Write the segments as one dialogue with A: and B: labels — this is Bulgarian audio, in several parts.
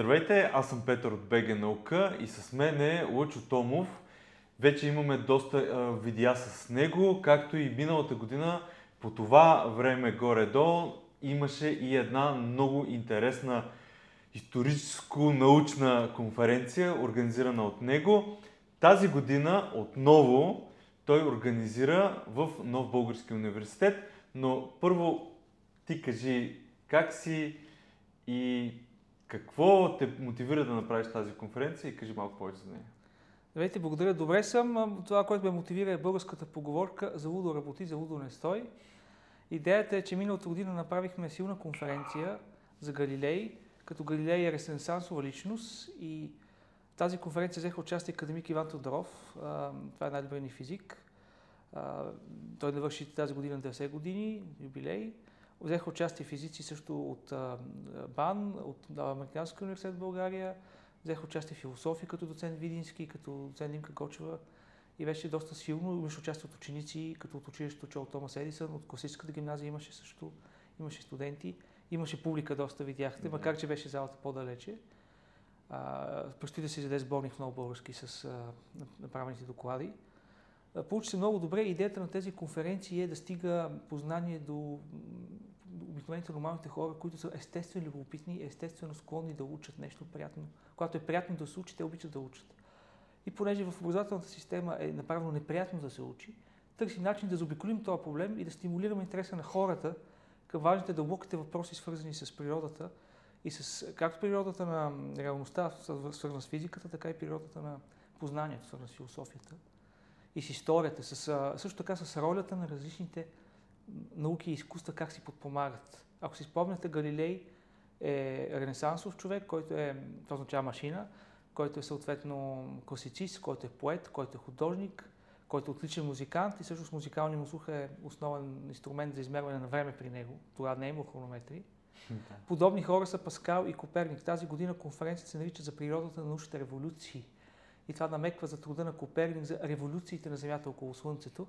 A: Здравейте, аз съм Петър от БГ Наука и с мен е Лъчо Томов. Вече имаме доста а, видеа с него, както и миналата година по това време горе-долу имаше и една много интересна историческо-научна конференция, организирана от него. Тази година отново той организира в Нов Български университет, но първо ти кажи как си и какво те мотивира да направиш тази конференция и кажи малко повече за нея.
B: Здравейте, благодаря. Добре съм. Това, което ме мотивира е българската поговорка за лудо работи, за лудо не стой. Идеята е, че миналата година направихме силна конференция за Галилей, като Галилей е ресенсансова личност и тази конференция взеха участие академик Иван Тодоров. Това е най-добрият ни физик. Той навърши тази година 90 години, юбилей. Взеха участие физици също от БАН, от Американския университет в България. Взеха участие в философия като доцент Видински, като доцент Димка Гочева. И беше доста силно. Имаше участие от ученици, като от училището Чол Томас Едисън, от класическата гимназия имаше също. Имаше студенти. Имаше публика, доста видяхте, mm-hmm. макар че беше залата по-далече. предстои да се издаде сборник в много български с а, направените доклади. Получи се много добре. Идеята на тези конференции е да стига познание до обикновените нормалните хора, които са естествено любопитни, естествено склонни да учат нещо приятно. Когато е приятно да се учи, те обичат да учат. И понеже в образователната система е направено неприятно да се учи, търсим начин да заобиколим този проблем и да стимулираме интереса на хората към важните дълбоките въпроси, свързани с природата и с както природата на реалността, свързана с физиката, така и природата на познанието, свързана с философията и с историята, с, също така с ролята на различните науки и изкуства как си подпомагат. Ако си спомняте, Галилей е ренесансов човек, който е, това означава машина, който е съответно класицист, който е поет, който е художник, който е отличен музикант и всъщност музикалния му слух е основен инструмент за измерване на време при него. Тогава не е имало хронометри. Подобни хора са Паскал и Коперник. Тази година конференцията се нарича за природата на научните революции. И това намеква за труда на Коперник за революциите на Земята около Слънцето.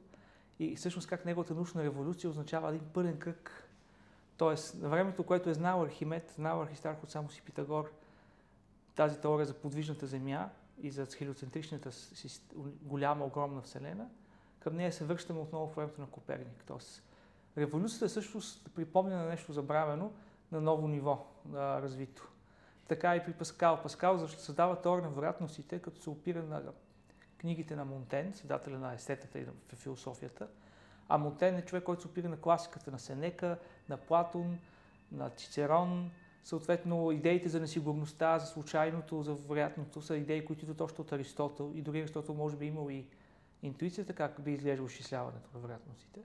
B: И всъщност как неговата научна революция означава един пълен кръг. Тоест, на времето, което е знал Архимед, знал Архистарх от само си Питагор, тази теория за подвижната Земя и за хелиоцентричната голяма, огромна Вселена, към нея се връщаме отново в времето на Коперник. Тоест, революцията е всъщност припомня на нещо забравено на ново ниво на развито. Така и при Паскал. Паскал създава теория на вероятностите, като се опира на книгите на Монтен, създателя на естетата и на философията. А Монтен е човек, който се опира на класиката на Сенека, на Платон, на Цицерон. Съответно, идеите за несигурността, за случайното, за вероятното са идеи, които идват още от Аристотел. И дори Аристотел може би имал и интуицията как би изглеждало изчисляването на вероятностите.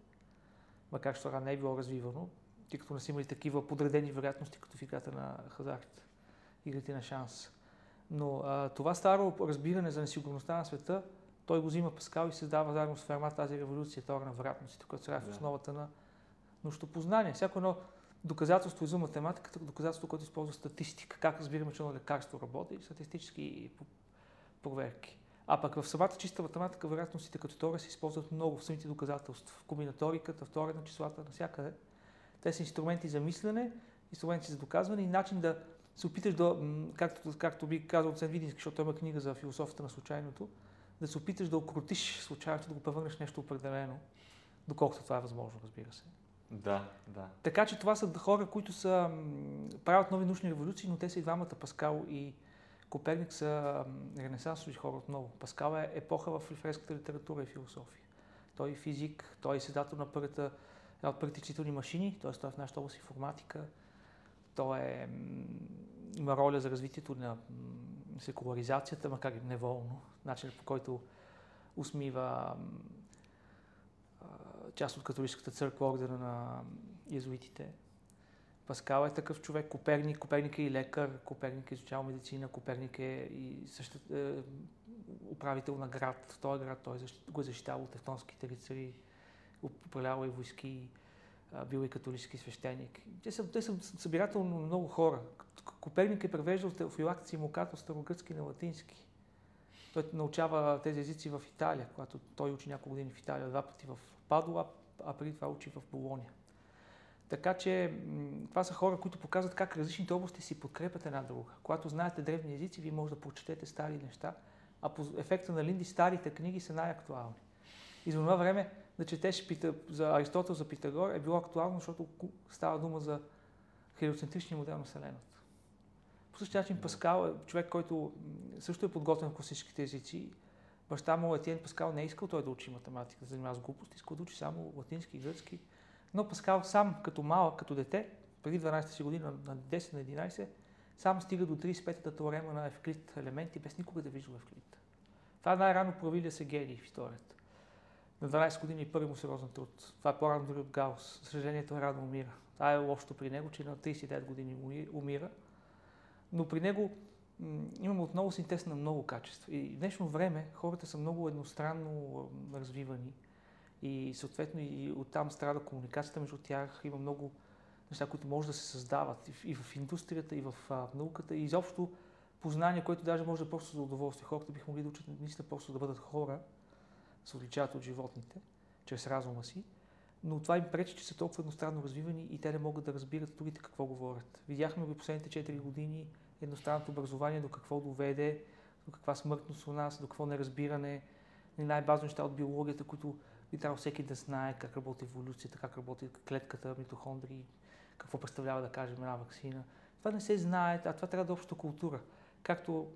B: Макар че това не е било развивано, тъй като не са имали такива подредени вероятности, като в играта на хазарт, игрите на шанс. Но а, това старо разбиране за несигурността на света, той го взима Паскал и създава заедно с Фермат тази революция, теория на вероятностите, която сега е в основата на научното познание. Всяко едно доказателство извън математиката, доказателство, което използва статистика, как разбираме, че едно лекарство работи, статистически проверки. А пък в самата чиста математика вероятностите като теория се използват много в самите доказателства, в комбинаториката, в теория на числата, навсякъде. Те са инструменти за мислене, инструменти за доказване и начин да се опиташ да, както, както би казал Цен Видински, защото има книга за философията на случайното, да се опиташ да окрутиш случайното, да го превърнеш нещо определено, доколкото това е възможно, разбира се.
A: Да, да.
B: Така че това са хора, които са, правят нови научни революции, но те са и двамата, Паскал и Коперник са ренесансови хора отново. Паскал е епоха в фреската литература и философия. Той е физик, той е създател на първата, от първите числителни машини, т.е. той е в нашата област информатика. Той е, има роля за развитието на секуларизацията, макар и неволно, начинът по който усмива част от католическата църква, ордена на езуитите. Паскал е такъв човек, Коперник, Коперник е и лекар, Коперник е изучавал медицина, Коперник е и също, е, управител на град. Той е град, той го е защитавал от ефтонските рицари, управлявал и войски, бил и католически свещеник. Те са, те са събирателно много хора. Коперник е превеждал филактици и мукат от старогръцки на латински. Той научава тези езици в Италия, когато той учи няколко години в Италия, два пъти в Падуа, а преди това учи в Болония. Така че това са хора, които показват как различните области си подкрепят една друга. Когато знаете древни езици, вие може да прочетете стари неща, а по ефекта на Линди старите книги са най-актуални. И за това време да четеш Пита, за Аристотел, за Питагор е било актуално, защото става дума за хелиоцентричния модел на Вселената. По същия начин Паскал е човек, който също е подготвен в класическите езици. Баща му Етиен Паскал не е искал той да учи математика, да занимава с глупост, искал да учи само латински и гръцки. Но Паскал сам, като малък, като дете, преди 12-та си година, на 10 на 11, сам стига до 35-та теорема на Евклид елементи, без никога да вижда Евклид. Това е най-рано проявилия се гений в историята. На 12 години е първи му сериозен труд. Това е по-рано дори от Гаус. За съжаление, рано умира. Това е лошото при него, че на 39 години уми- умира. Но при него имаме отново синтез на много качества. И в днешно време хората са много едностранно развивани. И съответно и оттам страда комуникацията между тях. Има много неща, които може да се създават и в, индустрията, и в науката, и изобщо познание, което даже може да е просто за удоволствие. Хората биха могли да учат наистина просто да бъдат хора, се отличават от животните, чрез разума си, но това им пречи, че са толкова едностранно развивани и те не могат да разбират другите какво говорят. Видяхме го последните 4 години едностранното образование до какво доведе, до каква смъртност у нас, до какво неразбиране, най-базни неща от биологията, които би трябвало всеки да знае как работи еволюцията, как работи клетката, митохондрии, какво представлява да кажем една вакцина. Това не се знае, а това трябва да е обща култура. Както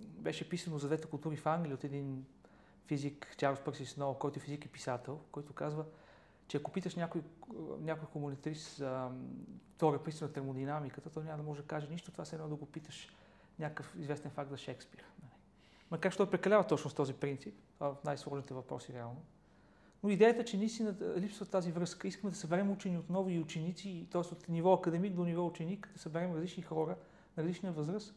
B: беше писано за двете култури в Англия от един физик, Чарлз Пърси Сноу, който е физик и писател, който казва, че ако питаш някой, някой комунитарист за втора писа на термодинамиката, той няма да може да каже нищо. Това се едно да го питаш някакъв известен факт за Шекспир. нали. Макар че той прекалява точно с този принцип, това е най-сложните въпроси реално. Но идеята е, че наистина липсва тази връзка. Искаме да съберем учени отново и ученици, т.е. от ниво академик до ниво ученик, да съберем различни хора на различна възраст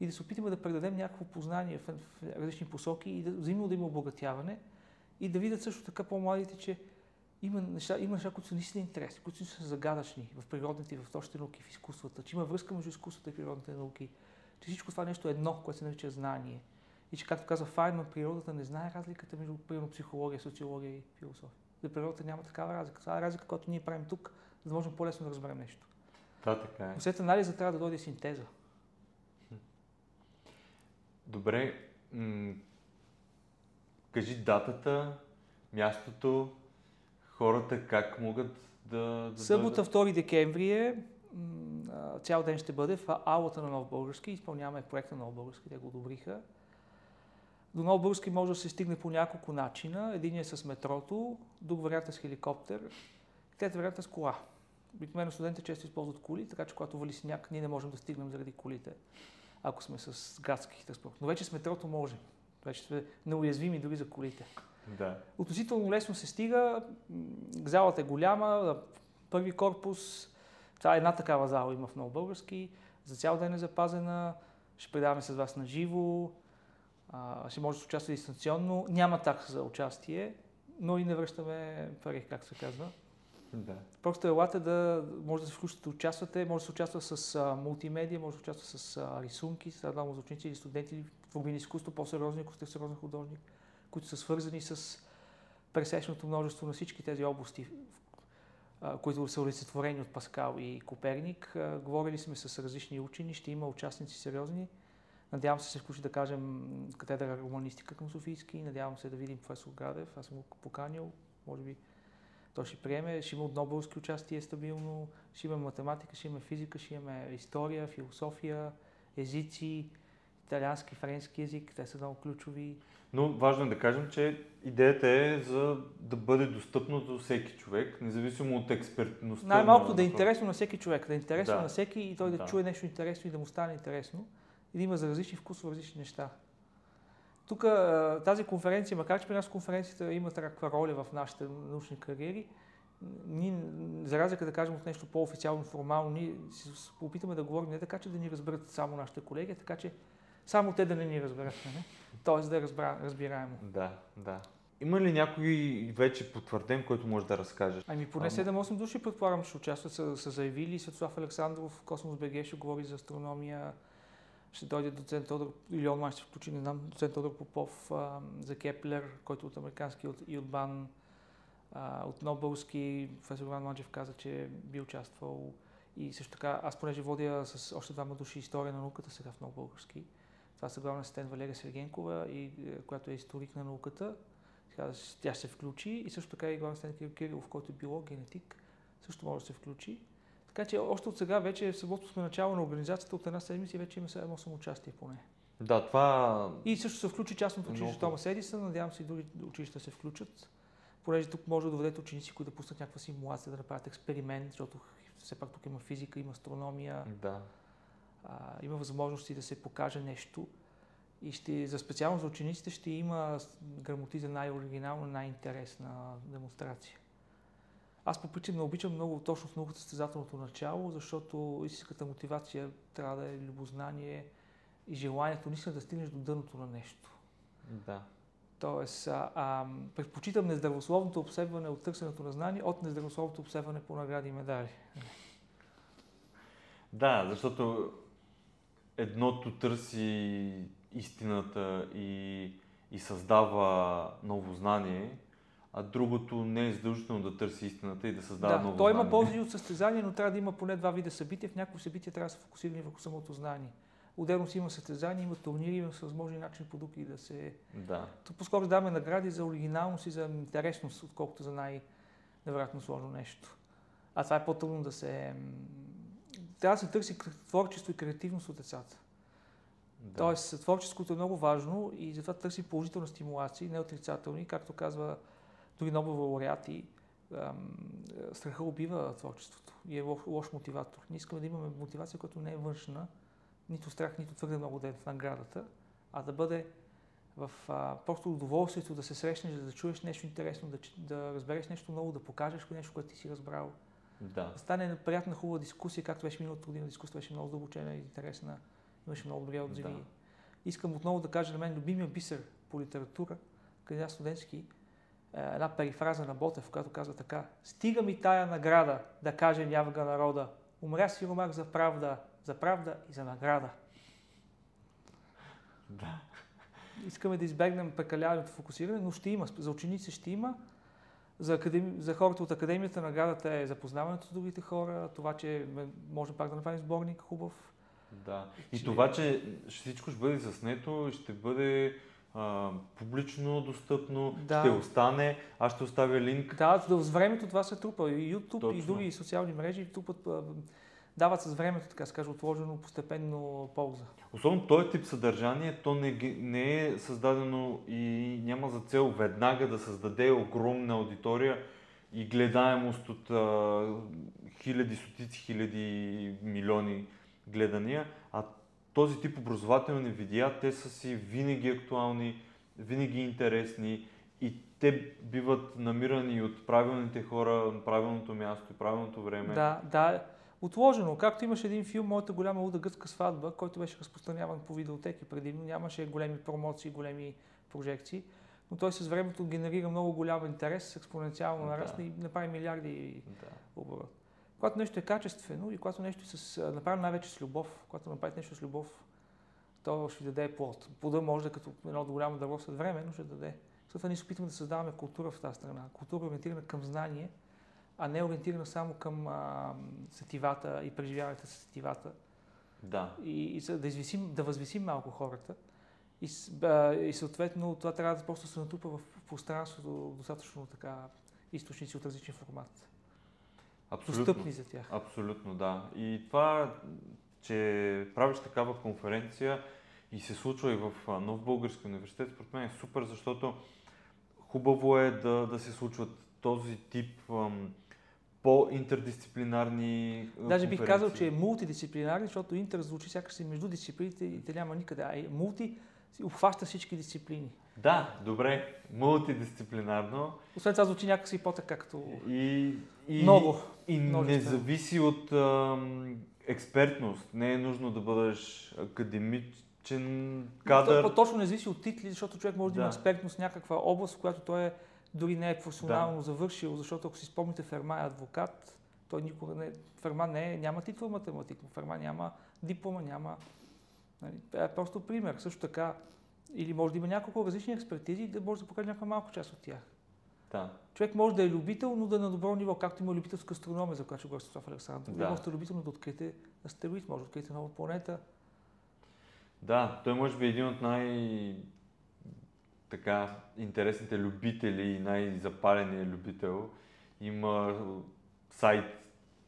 B: и да се опитаме да предадем някакво познание в, в различни посоки и да, взаимно да има обогатяване и да видят също така по-младите, че има неща, има неща, които са наистина интересни, които са загадъчни в природните и в точните науки, в изкуствата, че има връзка между изкуствата и природните науки, че всичко това нещо е едно, което се нарича знание. И че, както каза Файнман, природата не знае разликата между примерно, психология, социология и философия. За природата няма такава разлика. Това е разлика, която ние правим тук, за да можем по-лесно да разберем нещо.
A: Да, така е.
B: Но след анализа трябва да дойде синтеза.
A: Добре, м- кажи датата, мястото, хората как могат да, да
B: Събота,
A: дойдат?
B: 2 декември е. м, Цял ден ще бъде в аулата на Нов Български. Изпълняваме проекта на Нов Български, те го одобриха. До Нов Български може да се стигне по няколко начина. Един е с метрото, друг вариант е с хеликоптер, трети вариант е с кола. Обикновено студентите често използват коли, така че когато вали сняг, ние не можем да стигнем заради колите, ако сме с градски транспорт. Но вече с метрото можем. Вече сме неуязвими дори за колите.
A: Да.
B: Относително лесно се стига. Залата е голяма, първи корпус. Това е една такава зала има в Нов Български. За цял ден е запазена. Ще предаваме с вас на живо. Ще може да се участва дистанционно. Няма такса за участие, но и не връщаме пари, как се казва.
A: Да.
B: Просто елате да може да се включите участвате, може да се участва с а, мултимедия, може да се участва с а, рисунки, с за ученици или студенти, на изкуство, по-сериозни, ако сте сериозен художник, които са свързани с пресечното множество на всички тези области, които са олицетворени от Паскал и Коперник. Говорили сме с различни учени, ще има участници сериозни. Надявам се се включи да кажем катедра романистика към Софийски, надявам се да видим професор Градев, аз съм го поканил, може би той ще приеме, ще има от Нобелски участие стабилно, ще има математика, ще има физика, ще имаме история, философия, езици, италиански, френски език, те са много ключови.
A: Но важно е да кажем, че идеята е за да бъде достъпно до всеки човек, независимо от експертността.
B: Най-малкото
A: на-
B: да е интересно на всеки човек, да е интересно
A: Да.
B: на всеки и той да,
A: Да.
B: чуе нещо интересно и да му стане интересно и да има за различни вкусове различни неща. Тук тази конференция, макар че при нас конференцията има такава роля в нашите научни кариери, ние, за разлика да кажем от нещо по-официално, формално, ние се опитаме да говорим не така, че да ни разберат само нашите колеги, а така че само те да не ни разберат. Не? Тоест да е разбра, разбираемо.
A: Да, да. Има ли някой вече потвърден, който може да разкажеш?
B: Ами поне
A: Ама-
B: 7-8 души предполагам, че участват, са, са заявили. Светослав Александров, Космос БГ ще говори за астрономия. Ще дойде доцент Тодор, или он май ще включи, не знам, доцент Тодор Попов а, за Кеплер, който е от американски от, и от БАН. А, от нов български професор Иван Манджев каза, че би участвал и също така, аз понеже водя с още двама души история на науката сега в нов български. Това са главна асистент Валерия Сергенкова, и, е, която е историк на науката. Сега тя ще се включи и също така и главна асистент Кирил Кирилов, който е биолог, генетик, също може да се включи. Така че още от сега вече в събота сме начало на организацията от една седмица и вече има 7-8 участия поне.
A: Да, това...
B: И също се включи частното училище
A: Много.
B: Томас Едисън. Надявам се и други училища се включат. Понеже тук може да доведете ученици, които да пуснат някаква симулация, да направят експеримент, защото все пак тук има физика, има астрономия,
A: Да.
B: а, има възможности да се покаже нещо. И ще, за специално за учениците ще има грамоти за най-оригинална, най-интересна демонстрация. Аз по принцип не обичам много точно в науката състезателното начало, защото истинската мотивация трябва да е любознание и желанието наистина да стигнеш до дъното на нещо.
A: Да.
B: Тоест, а, а, предпочитам нездравословното обсебване от търсенето на знание от нездравословното обсебване по награди и медали.
A: Да, защото едното търси истината и, и създава ново знание, а другото не е задължително да търси истината и да създава
B: Да,
A: ново
B: той
A: знание.
B: има ползи от състезание, но трябва да има поне два вида събития. В някои събития трябва да се фокусирани върху самото знание. Отделно си има състезания, има турнири, има възможни начини по други да се...
A: Да.
B: Тук по-скоро даваме награди за оригиналност и за интересност, отколкото за най-невероятно сложно нещо. А това е по-трудно да се... Трябва да се търси творчество и креативност от децата.
A: да.
B: Тоест, творческото е много важно и затова търси положителна стимулация, не отрицателни. Както казва дори Нобелови лауреати, страха убива творчеството и е лош, лош мотиватор. Ние искаме да имаме мотивация, която не е външна, нито страх, нито твърде много ден в наградата, а да бъде в а, просто удоволствието да се срещнеш, да чуеш нещо интересно, да, да разбереш нещо ново, да покажеш нещо, което ти си разбрал.
A: да.
B: Да стане приятна, хубава дискусия, както беше миналата година. Дискусията беше много задълбочена и интересна. Имаше много добри отзиви.
A: Да.
B: Искам отново да кажа на мен любимия бисер по литература, кандидат студентски, е една перифраза на Ботев, която казва така. Стига ми тая награда, да каже нявга народа. Умря си ромак за правда, за правда и за награда.
A: Да.
B: Искаме да избегнем прекаляването фокусиране, но ще има. За ученици ще има. За, академи... за хората от академията наградата е запознаването с другите хора, това, че м- можем пак да направим сборник хубав.
A: Да. И
B: Че-
A: това, че всичко ще бъде заснето, ще бъде а, публично достъпно,
B: Да.
A: ще остане. Аз ще оставя линк.
B: Да, с времето това се трупа. И YouTube и
A: Точно.
B: други социални мрежи трупат, дават с времето, така се каже, отложено постепенно полза.
A: Особено този тип съдържание, то не, не е създадено и няма за цел веднага да създаде огромна аудитория и гледаемост от а, хиляди, стотици хиляди, милиони гледания, този тип образователни видеа, те са си винаги актуални, винаги интересни и те биват намирани от правилните хора на правилното място и правилното време.
B: Да, да. Отложено. Както имаше един филм, Моята голяма луда гръцка сватба, който беше разпространяван по видеотеки предимно. Нямаше големи промоции, големи прожекции. Но той с времето генерира много голям интерес, експоненциално
A: Да.
B: нарасна и направи милиарди
A: Да.
B: оборот. Когато нещо е качествено и когато нещо е с, направено най-вече с любов, когато направите нещо с любов, то ще ви даде плод. Плода може да е като едно голямо дърво след време, но ще даде. Затова ние се опитваме да създаваме култура в тази страна. Култура ориентирана към знание, а не ориентирана само към а, сетивата и преживяването с сетивата.
A: да.
B: И, и да, извисим, да възвисим малко хората. И, а, и съответно това трябва да просто се натрупа в пространството достатъчно така източници от различен формат.
A: Абсолютно.
B: Достъпни за тях.
A: Абсолютно, да. И това, че правиш такава конференция и се случва и в Нов Български университет, според мен е супер, защото хубаво е да, да се случват този тип ам, по-интердисциплинарни
B: Даже бих казал, че е
A: конференции.
B: мултидисциплинарен, защото интер звучи сякаш си между дисциплините и те няма никъде. А е мулти обхваща всички дисциплини.
A: Да, добре, мултидисциплинарно
B: Освен това звучи някакси по-така като
A: и, и,
B: много.
A: и не
B: множествено.
A: зависи от ам, експертност. Не е нужно да бъдеш академичен кадър.
B: То, точно не зависи от титли, защото човек може да, има
A: Да.
B: експертност в някаква област, в която той е, дори не е професионално завършил, защото ако си спомните, Ферма е адвокат, той никога не, Ферма не е, няма титла математик, Ферма няма диплома, няма... Нали, това е просто пример. Също така, или може да има няколко различни експертизи и да може да покаже някаква малка част от тях.
A: Да.
B: Човек може да е любител, но да е на добро ниво, както има любителска астрономия, за която ще говори Светослав Александров.
A: Да.
B: Вие можете любително да откриете астероид, може да откриете нова планета.
A: Да, той може би е един от най- така интересните любители и най-запаления любител. Има сайт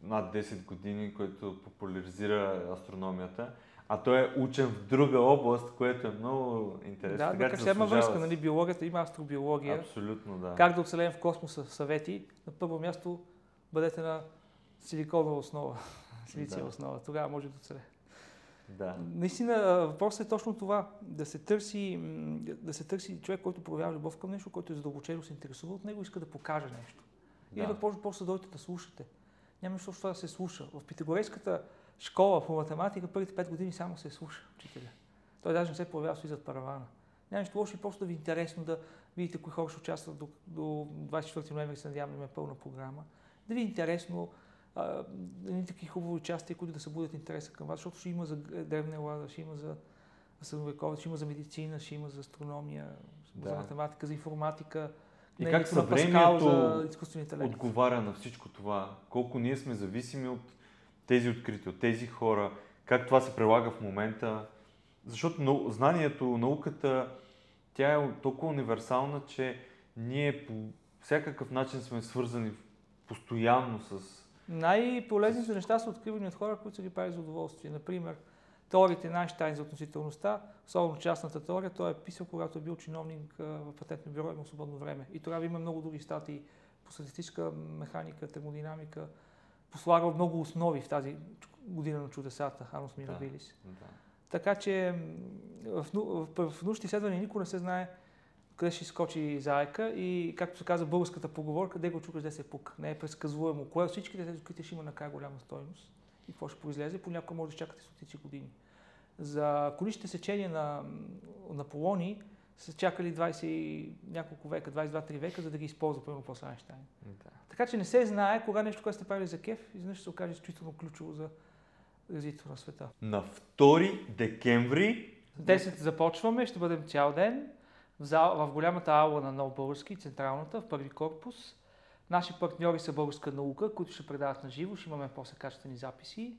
A: над 10 години, който популяризира астрономията. А той е учен в друга област, което е много интересно.
B: Да,
A: така
B: да,
A: че
B: има връзка, нали, биологията, има астробиология.
A: Абсолютно, да.
B: Как да оцелеем в космоса съвети. На първо място бъдете на силиконова основа, силициева
A: Да.
B: основа. Тогава може да оцеле.
A: Да.
B: Наистина, въпросът е точно това. Да се търси, да се търси човек, който проявява любов към нещо, който е задълбочено се интересува от него, иска да покаже нещо. Или
A: Да.
B: да може просто да дойдете да слушате. Няма нищо това да се слуша. В питагорейската школа по математика първите 5 години само се слуша учителя. Той даже не се появява стои зад паравана. Няма нищо лошо и просто да ви е интересно да видите кои хора ще участват до, до 24 ноември, се надявам да има пълна програма. Да ви е интересно, а, едни такива хубави участия, които да събудят интереса към вас, защото ще има за древна лада, ще има за средновековие, ще има за медицина, ще има за астрономия, за
A: Да.
B: математика, за информатика,
A: И как съвремието
B: за изкуствен интелект.
A: отговаря на всичко това. Колко ние сме зависими от тези открити, от тези хора, как това се прилага в момента. Защото знанието, науката, тя е толкова универсална, че ние по всякакъв начин сме свързани постоянно с...
B: Най-полезните неща са откривани от хора, които са ги правили за удоволствие. Например, теориите на Айнштайн за относителността, особено частната теория, той е писал, когато е бил чиновник в патентно бюро, има свободно време. И тогава има много други статии по статистическа механика, термодинамика, послагал много основи в тази година на чудесата, Анус Мирабилис.
A: Да.
B: Така че в, ну- в, в научните изследвания никога не се знае къде ще скочи заека и, както се казва българската поговорка, къде го чукаш, де се пук. Не е предсказуемо. Кое от всичките тези открития ще има накрая голяма стойност и какво ще произлезе, понякога може да чакате стотици години. За количните сечения на, на Полони са чакали 20 и няколко века, 22-3 века, за да ги използва, примерно после Айнштайн.
A: Да.
B: Така че не се знае кога нещо, което сте правили за кеф, изведнъж ще се окаже изключително ключово за развитието на света.
A: На 2 декември
B: В 10 започваме, ще бъдем цял ден в, зал, в голямата аула на Нов Български, централната, в първи корпус. Наши партньори са Българска наука, които ще предават на живо, ще имаме после качествени записи.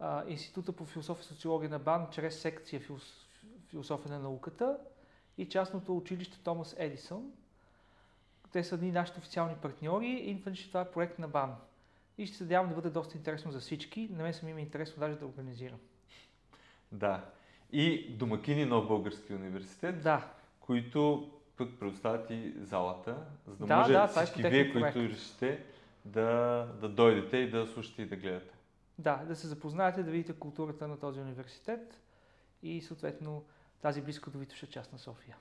B: А, Института по философия и социология на БАН, чрез секция филос- философия на науката и частното училище Томас Едисън. Те са ни нашите официални партньори и инфанично това е проект на БАН. И ще се надявам да бъде доста интересно за всички. На мен съм им е интересно даже да организирам.
A: Да. И домакини Нов Български университет,
B: Да,
A: които пък предоставят и залата, за да,
B: Да,
A: може
B: да, е
A: всички вие, които решите, да, да дойдете и да слушате и да гледате.
B: Да, да се запознаете, да видите културата на този университет и съответно тази близко до Витоша част на София.